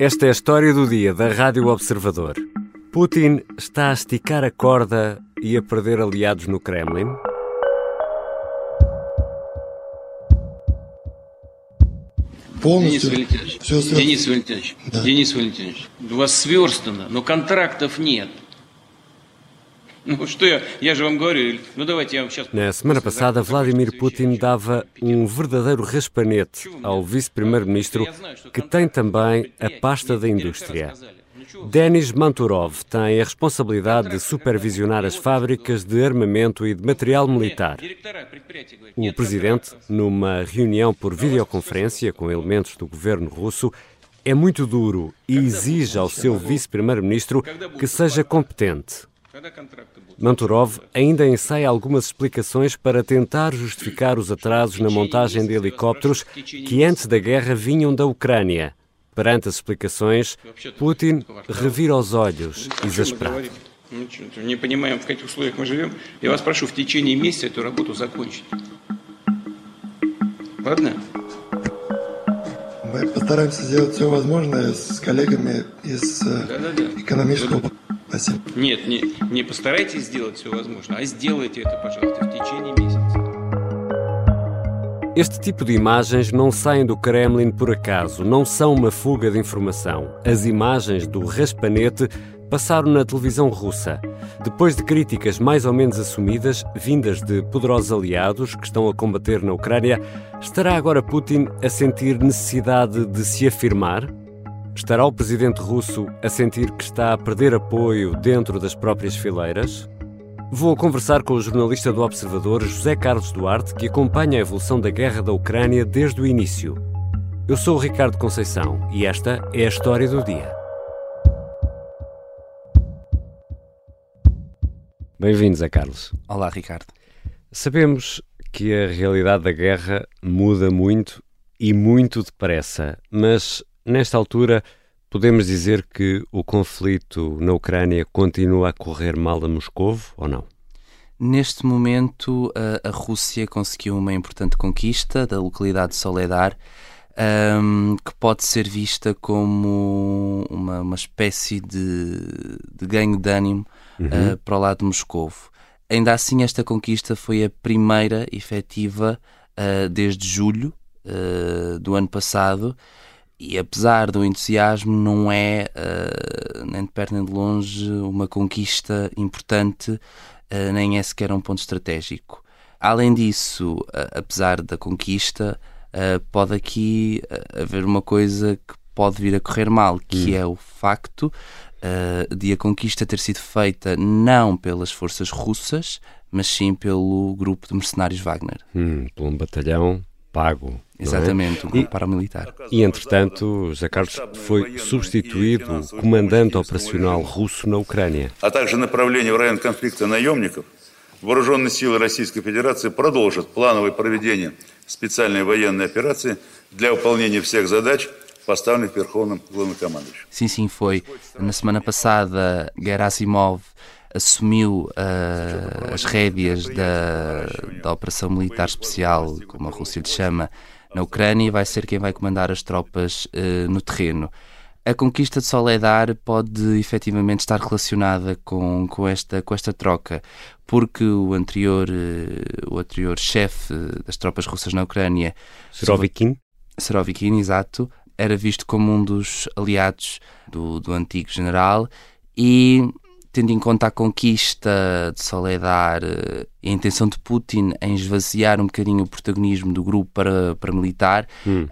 Esta é a história do dia da Rádio Observador. Putin está a esticar a corda e a perder aliados no Kremlin? Денис Валентинович, Денис Валентинович, да. Денис Валентинович, у вас сверстано, но контрактов нет. Na semana passada, Vladimir Putin dava um verdadeiro raspanete ao vice-primeiro-ministro, que tem também a pasta da indústria. Denis Manturov tem a responsabilidade de supervisionar as fábricas de armamento e de material militar. O presidente, numa reunião por videoconferência com elementos do governo russo, é muito duro e exige ao seu vice-primeiro-ministro que seja competente. Manturov ainda ensaia algumas explicações para tentar justificar os atrasos na montagem de helicópteros que antes da guerra vinham da Ucrânia. Perante as explicações, Putin revira os olhos, exasperado. Не понимаем, в каких условиях мы живем. Я вас прошу в течение месяца эту работу закончить. Ладно? Мы постараемся сделать все возможное с коллегами из да, да, да. экономического... Спасибо. Нет, не, не постарайтесь сделать все возможное, а сделайте это, пожалуйста, в течение месяца. Este tipo de imagens não saem do Kremlin por acaso, não são uma fuga de informação. As imagens do raspanete passaram na televisão russa. Depois de críticas mais ou menos assumidas, vindas de poderosos aliados que estão a combater na Ucrânia, estará agora Putin a sentir necessidade de se afirmar? Estará o presidente russo a sentir que está a perder apoio dentro das próprias fileiras? Vou conversar com o jornalista do Observador, José Carlos Duarte, que acompanha a evolução da guerra da Ucrânia desde o início. Eu sou o Ricardo Conceição e esta é a história do dia. Bem-vindos, Zé Carlos. Olá, Ricardo. Sabemos que a realidade da guerra muda muito e muito depressa, mas nesta altura Podemos dizer que o conflito na Ucrânia continua a correr mal a Moscou ou não? Neste momento, a, Rússia conseguiu uma importante conquista da localidade de Soledar, um, que pode ser vista como uma, uma espécie de, de ganho de ânimo uhum. uh, para o lado de Moscou. Ainda assim, esta conquista foi a primeira efetiva uh, desde julho uh, do ano passado e apesar do entusiasmo, não é uh, nem de perto nem de longe uma conquista importante, uh, nem é sequer um ponto estratégico. Além disso, uh, apesar da conquista, pode aqui haver uma coisa que pode vir a correr mal, que hum. é o facto de a conquista ter sido feita não pelas forças russas, mas sim pelo grupo de mercenários Wagner. Hum, por um batalhão pago. É? Exatamente, é? o grupo paramilitar. E, entretanto, José Carlos foi substituído comandante operacional russo na Ucrânia. А также направление в район конфликта наемников, вооруженные силы Российской Федерации продолжат плановое проведение специальной военной операции для выполнения всех задач, поставленных Верховным Главнокомандующим. Sim, sim, foi. Na semana passada, Gerasimov assumiu uh, as rédeas da, da Operação Militar Especial, como a Rússia lhe chama, na Ucrânia e vai ser quem vai comandar as tropas uh, no terreno. A conquista de Soledar pode efetivamente estar relacionada com, com, esta, com esta troca, porque o anterior, uh, o anterior chefe das tropas russas na Ucrânia, Serovikin, Serovikin, exato, era visto como um dos aliados do, do antigo general e tendo em conta a conquista de Soledar eh, e a intenção de Putin em esvaziar um bocadinho o protagonismo do grupo para, para militar, hum.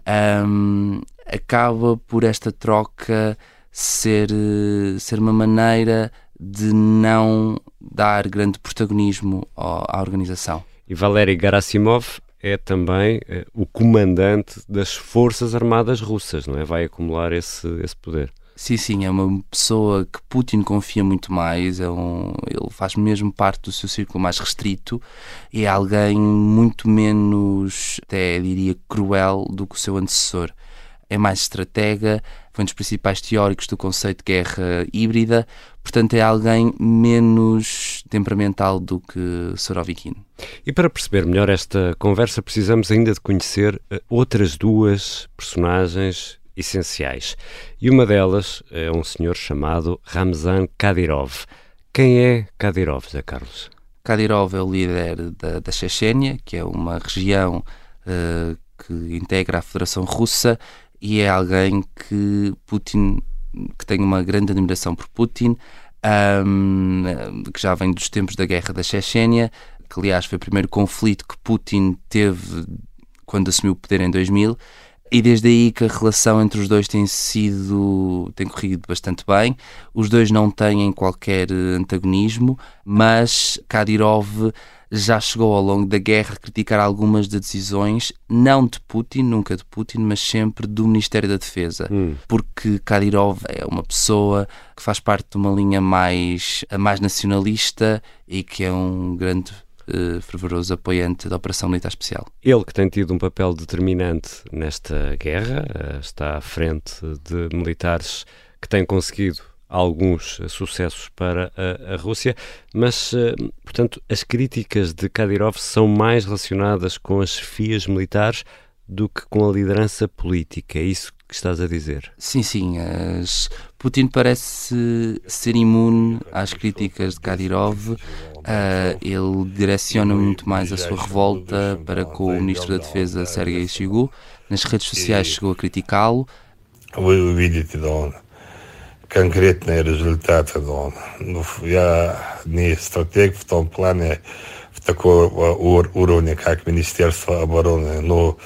um, acaba por esta troca ser, eh, ser uma maneira de não dar grande protagonismo à organização. E Valery Gerasimov é também é, o comandante das Forças Armadas Russas, não é? Vai acumular esse, esse poder. Sim, sim, é uma pessoa que Putin confia muito mais, é um, ele faz mesmo parte do seu círculo mais restrito, é alguém muito menos, até diria, cruel do que o seu antecessor. É mais estratega, foi um dos principais teóricos do conceito de guerra híbrida, portanto é alguém menos temperamental do que Sorovikin. E para perceber melhor esta conversa, precisamos ainda de conhecer eh, outras duas personagens essenciais. E uma delas é um senhor chamado Ramzan Kadyrov. Quem é Kadyrov, Zé Carlos? Kadyrov é o líder da, da Chechênia, que é uma região uh, que integra a Federação Russa e é alguém que Putin que tem uma grande admiração por Putin, um, que já vem dos tempos da guerra da Chechênia, que aliás foi o primeiro conflito que Putin teve quando assumiu o poder em 2000 e desde aí que a relação entre os dois tem sido tem corrido bastante bem. Os dois não têm qualquer antagonismo, mas Kadyrov já chegou ao longo da guerra a criticar algumas das decisões, não de Putin, nunca de Putin, mas sempre do Ministério da Defesa. Hum. Porque Kadyrov é uma pessoa que faz parte de uma linha mais, mais nacionalista e que é um grande uh, fervoroso apoiante da Operação Militar Especial. Ele que tem tido um papel determinante nesta guerra, uh, está à frente de militares que têm conseguido alguns sucessos para a, a Rússia, mas, uh, portanto, as críticas de Kadyrov são mais relacionadas com as chefias militares do que com a liderança política. É isso que estás a dizer? Sim, sim. As... Putin parece ser imune às críticas de Kadyrov. Uh, ele direciona muito mais a sua revolta para com o ministro da Defesa, Sergei Shoigu. Nas redes sociais chegou a criticá-lo. Вы увидите, да, конкретные результаты, да. Я не стратег в том плане, такого уровня, как Министерство обороны, но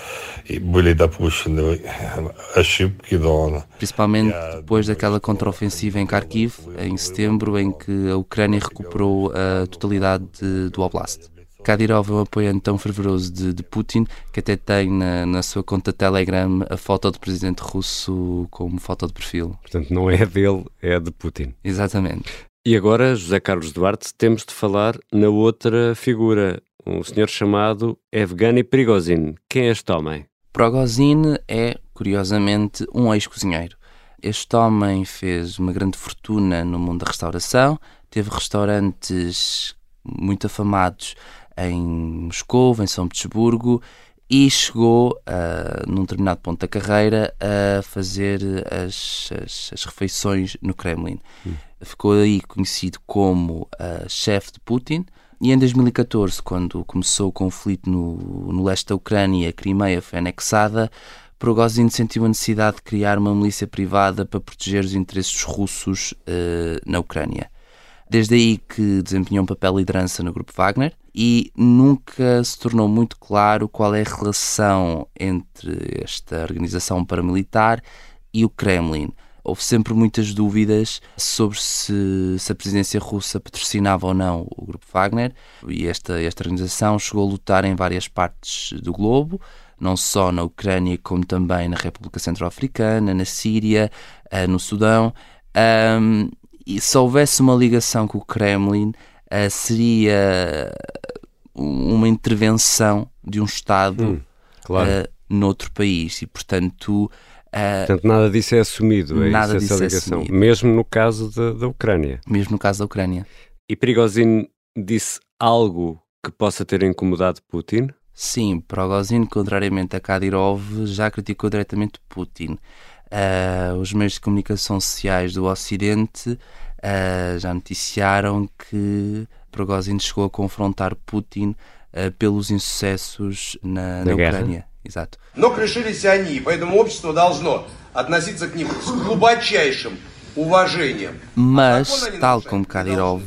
были допущены ошибки, да. Principalmente depois daquela contraofensiva em Kharkiv, em setembro, em que a Ucrânia recuperou a totalidade de, do Oblast. Kadyrov é um apoiante tão fervoroso de, de Putin que até tem na, na, sua conta Telegram a foto do presidente russo como foto de perfil. Portanto, não é dele, é de Putin. Exatamente. E agora, José Carlos Duarte, temos de falar na outra figura, um senhor chamado Evgeny Prigozhin. Quem é este homem? Prigozhin é, curiosamente, um ex-cozinheiro. Este homem fez uma grande fortuna no mundo da restauração, teve restaurantes muito afamados em Moscou, em São Petersburgo e chegou, uh, num determinado ponto da carreira, a fazer as, as, as refeições no Kremlin. Hum. Ficou aí conhecido como uh, chefe de Putin. E em 2014, quando começou o conflito no, no leste da Ucrânia a Crimeia foi anexada, Prigozhin sentiu a necessidade de criar uma milícia privada para proteger os interesses russos uh, na Ucrânia. Desde aí que desempenhou um papel de liderança no grupo Wagner e nunca se tornou muito claro qual é a relação entre esta organização paramilitar e o Kremlin. Houve sempre muitas dúvidas sobre se, se, a presidência russa patrocinava ou não o grupo Wagner e esta, esta organização chegou a lutar em várias partes do globo, não só na Ucrânia como também na República Centro-Africana, na Síria, eh, no Sudão. Um, e se houvesse uma ligação com o Kremlin, uh, seria uma intervenção de um Estado hum, claro. uh, noutro país e, portanto. Uh, portanto, nada disso é assumido, é nada isso, essa é ligação, é mesmo no caso da, da Ucrânia. Mesmo no caso da Ucrânia. E Prigozhin disse algo que possa ter incomodado Putin? Sim, Prigozhin, contrariamente a Kadyrov, já criticou diretamente Putin. Uh, os meios de comunicação sociais do Ocidente uh, já noticiaram que Prigozhin chegou a confrontar Putin uh, pelos insucessos na, na Ucrânia. Exato. Но решились они, поэтому общество должно относиться к ним с глубочайшим уважением. Mas, tal como Kadyrov,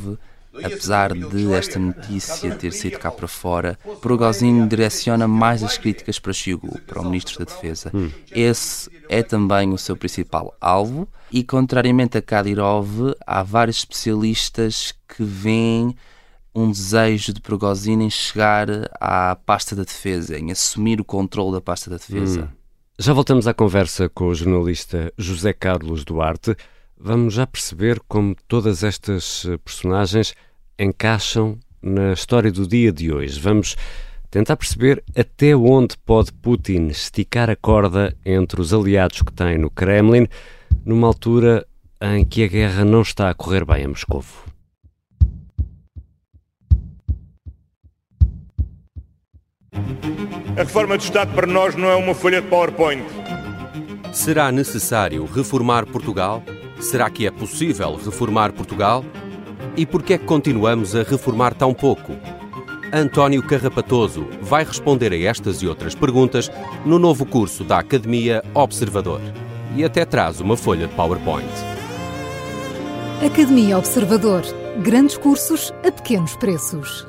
Apesar de esta notícia ter saído cá para fora, Prigozhin direciona mais as críticas para Shoigu, para o Ministro da Defesa. Hum. Esse é também o seu principal alvo e, contrariamente a Kadyrov, há vários especialistas que veem um desejo de Prigozhin em chegar à pasta da defesa, em assumir o controle da pasta da defesa. Hum. Já voltamos à conversa com o jornalista José Carlos Duarte. Vamos já perceber como todas estas personagens encaixam na história do dia de hoje. Vamos tentar perceber até onde pode Putin esticar a corda entre os aliados que tem no Kremlin, numa altura em que a guerra não está a correr bem a Moscou. A reforma do Estado para nós não é uma folha de PowerPoint. Será necessário reformar Portugal? Será que é possível reformar Portugal? E por que é que continuamos a reformar tão pouco? António Carrapatoso vai responder a estas e outras perguntas no novo curso da Academia Observador. E até traz uma folha de PowerPoint. Academia Observador. Grandes cursos a pequenos preços.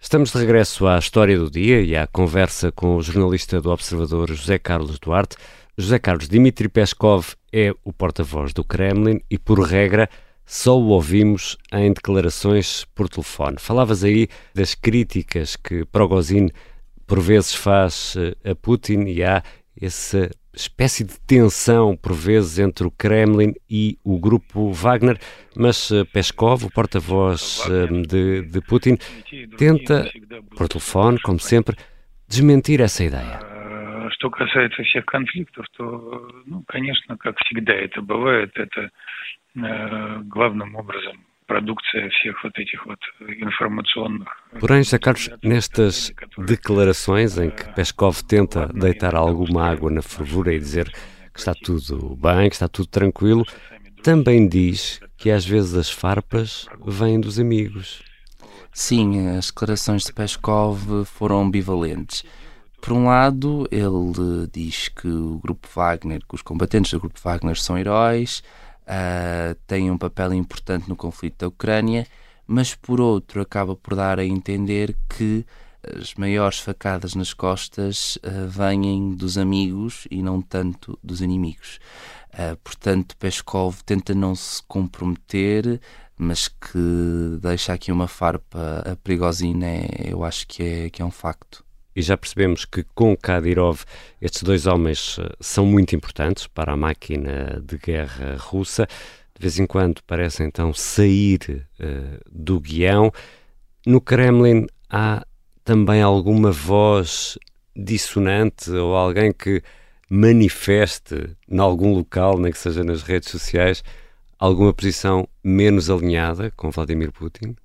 Estamos de regresso à história do dia e à conversa com o jornalista do Observador José Carlos Duarte. José Carlos Dmitry Peskov é o porta-voz do Kremlin e, por regra, só o ouvimos em declarações por telefone. Falavas aí das críticas que Progozhin por vezes faz eh, a Putin e há essa espécie de tensão por vezes entre o Kremlin e o grupo Wagner, mas eh, Peskov, o porta-voz eh, de, de Putin, tenta, por telefone, como sempre, desmentir essa ideia. Что касается всех конфликтов, то, ну, конечно, как всегда это бывает, это Э, главным образом продукция всех вот этих вот informacionных. Porém, José Carlos, nestas declarações em que Peskov tenta deitar alguma água na fervura e dizer que está tudo bem, que está tudo tranquilo, também diz que às vezes as farpas vêm dos amigos. Sim, as declarações de Peskov foram ambivalentes. Por um lado, ele diz que o grupo Wagner, que os combatentes do grupo Wagner são heróis, uh, têm um papel importante no conflito da Ucrânia, mas por outro acaba por dar a entender que as maiores facadas nas costas uh, vêm dos amigos e não tanto dos inimigos. Uh, portanto, Peskov tenta não se comprometer, mas que deixa aqui uma farpa a perigosina, é, eu acho que é, que é um facto e já percebemos que com Kadyrov estes dois homens eh, são muito importantes para a máquina de guerra russa. De vez em quando parecem então sair uh, do guião. No Kremlin há também alguma voz dissonante ou alguém que manifeste em algum local, nem que seja nas redes sociais, alguma posição menos alinhada com Vladimir Putin?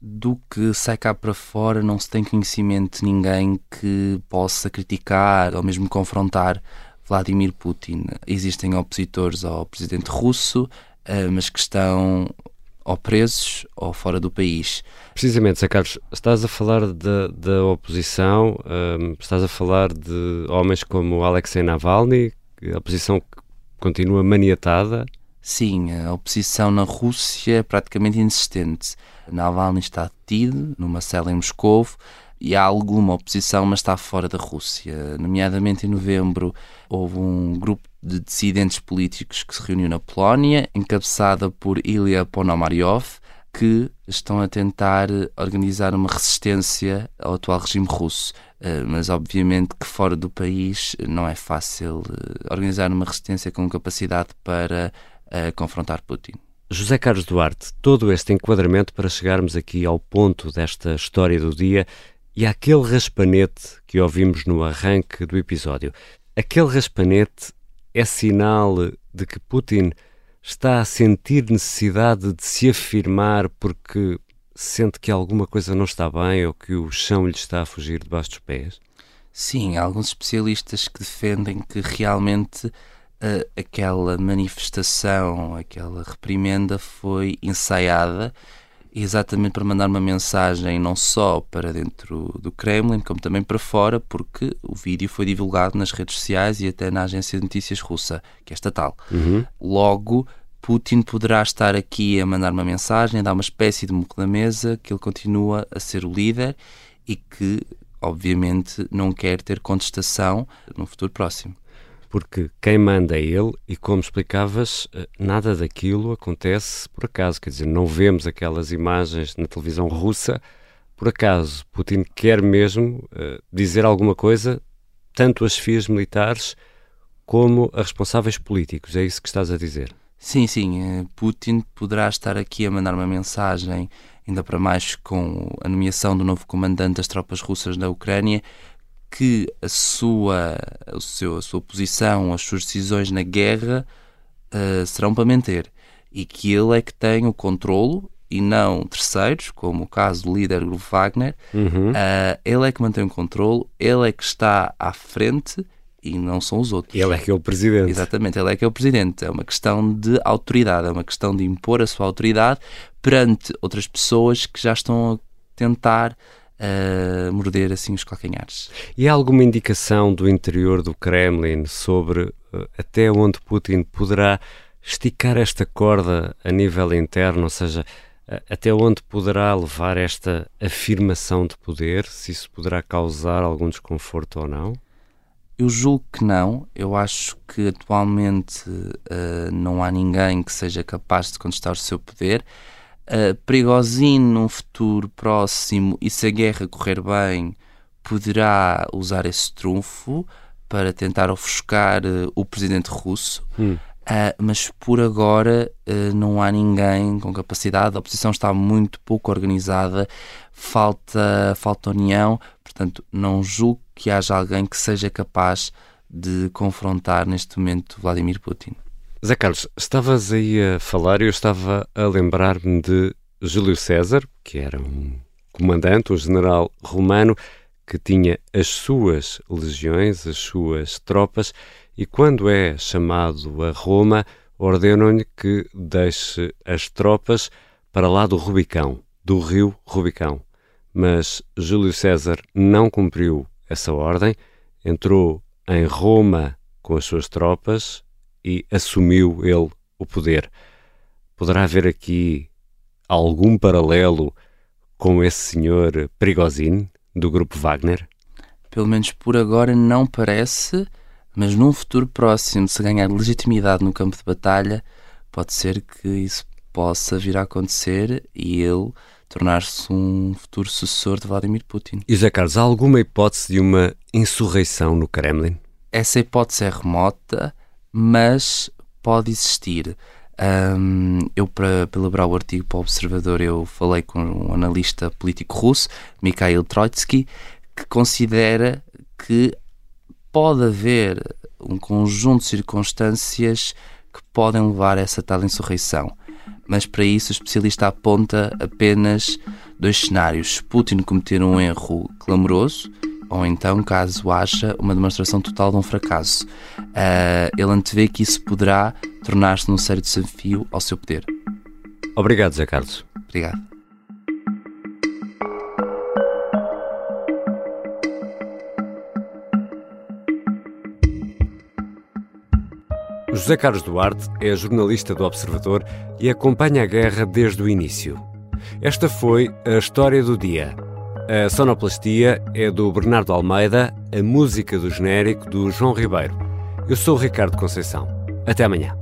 Do que sai cá para fora não se tem conhecimento de ninguém que possa criticar ou mesmo confrontar Vladimir Putin. Existem opositores ao presidente russo, eh, mas que estão ou presos ou fora do país. Precisamente, Zé Carlos, estás a falar da, oposição, ehm, estás a falar de homens como Alexei Navalny, a oposição continua maniatada. Sim, a oposição na Rússia é praticamente inexistente. Navalny está detido numa cela em Moscou e há alguma oposição, mas está fora da Rússia. Nomeadamente em novembro houve um grupo de dissidentes políticos que se reuniu na Polónia, encabeçada por Ilya Ponomaryov, que estão a tentar organizar uma resistência ao atual regime russo. Eh, mas obviamente que fora do país não é fácil eh, organizar uma resistência com capacidade para eh, confrontar Putin. José Carlos Duarte, todo este enquadramento para chegarmos aqui ao ponto desta história do dia e àquele raspanete que ouvimos no arranque do episódio. Aquele raspanete é sinal de que Putin está a sentir necessidade de se afirmar porque sente que alguma coisa não está bem ou que o chão lhe está a fugir debaixo dos pés? Sim, há alguns especialistas que defendem que realmente uh, aquela manifestação, aquela reprimenda foi ensaiada exatamente para mandar uma mensagem não só para dentro do Kremlin, como também para fora, porque o vídeo foi divulgado nas redes sociais e até na agência de notícias russa, que é estatal. Uhum. Logo, Putin poderá estar aqui a mandar uma mensagem, a dar uma espécie de murro da mesa, que ele continua a ser o líder e que, obviamente, não quer ter contestação no futuro próximo porque quem manda é ele e, como explicavas, eh, nada daquilo acontece por acaso. Quer dizer, não vemos aquelas imagens na televisão russa por acaso. Putin quer mesmo uh, dizer alguma coisa, tanto as FIAs militares como a responsáveis políticos. É isso que estás a dizer? Sim, sim. Eh, Putin poderá estar aqui a mandar uma mensagem, ainda para mais com a nomeação do novo comandante das tropas russas na Ucrânia, que a sua, o seu, a sua posição, as suas decisões na guerra uh, serão para manter e que ele é que tem o controlo e não terceiros, como o caso do líder do Wagner. Uhum. Uh, ele é que mantém o controlo, ele é que está à frente e não são os outros. Ele é que é o presidente. Exatamente, ele é que é o presidente. É uma questão de autoridade, é uma questão de impor a sua autoridade perante outras pessoas que já estão a tentar uh, morder assim os calcanhares. E há alguma indicação do interior do Kremlin sobre uh, até onde Putin poderá esticar esta corda a nível interno, ou seja, até onde poderá levar esta afirmação de poder, se isso poderá causar algum desconforto ou não? Eu julgo que não. Eu acho que atualmente uh, não há ninguém que seja capaz de contestar o seu poder. Uh, Prigozhin, num futuro próximo, e se a guerra correr bem, poderá usar esse trunfo para tentar ofuscar uh, o presidente russo. Hum. Uh, mas por agora uh, não há ninguém com capacidade, a oposição está muito pouco organizada, falta, falta união, portanto, não julgo que haja alguém que seja capaz de confrontar neste momento Vladimir Putin. Zé Carlos, estavas aí a falar e eu estava a lembrar-me de Júlio César, que era um comandante, um general romano, que tinha as suas legiões, as suas tropas, e quando é chamado a Roma, ordenam-lhe que deixe as tropas para lá do Rubicão, do rio Rubicão. Mas Júlio César não cumpriu essa ordem, entrou em Roma com as suas tropas e assumiu ele o poder. Poderá haver aqui algum paralelo com esse senhor Prigozhin do grupo Wagner? Pelo menos por agora não parece, mas num futuro próximo, se ganhar legitimidade no campo de batalha, pode ser que isso possa vir a acontecer e ele tornar-se um futuro sucessor de Vladimir Putin. E José Carlos, há alguma hipótese de uma insurreição no Kremlin? Essa hipótese é remota, mas pode existir. Um, eu, para, elaborar o artigo para o Observador, eu falei com um analista político russo, Mikhail Troitsky, que considera que pode haver um conjunto de circunstâncias que podem levar a essa tal insurreição. Mas para isso o especialista aponta apenas dois cenários: Putin cometer um erro clamoroso, ou então, caso haja uma demonstração total de um fracasso. Uh, ele antevê que isso poderá tornar-se num sério desafio ao seu poder. Obrigado, Zé Carlos. Obrigado. José Carlos Duarte é jornalista do Observador e acompanha a guerra desde o início. Esta foi a história do dia. A sonoplastia é do Bernardo Almeida, a música do genérico do João Ribeiro. Eu sou o Ricardo Conceição. Até amanhã.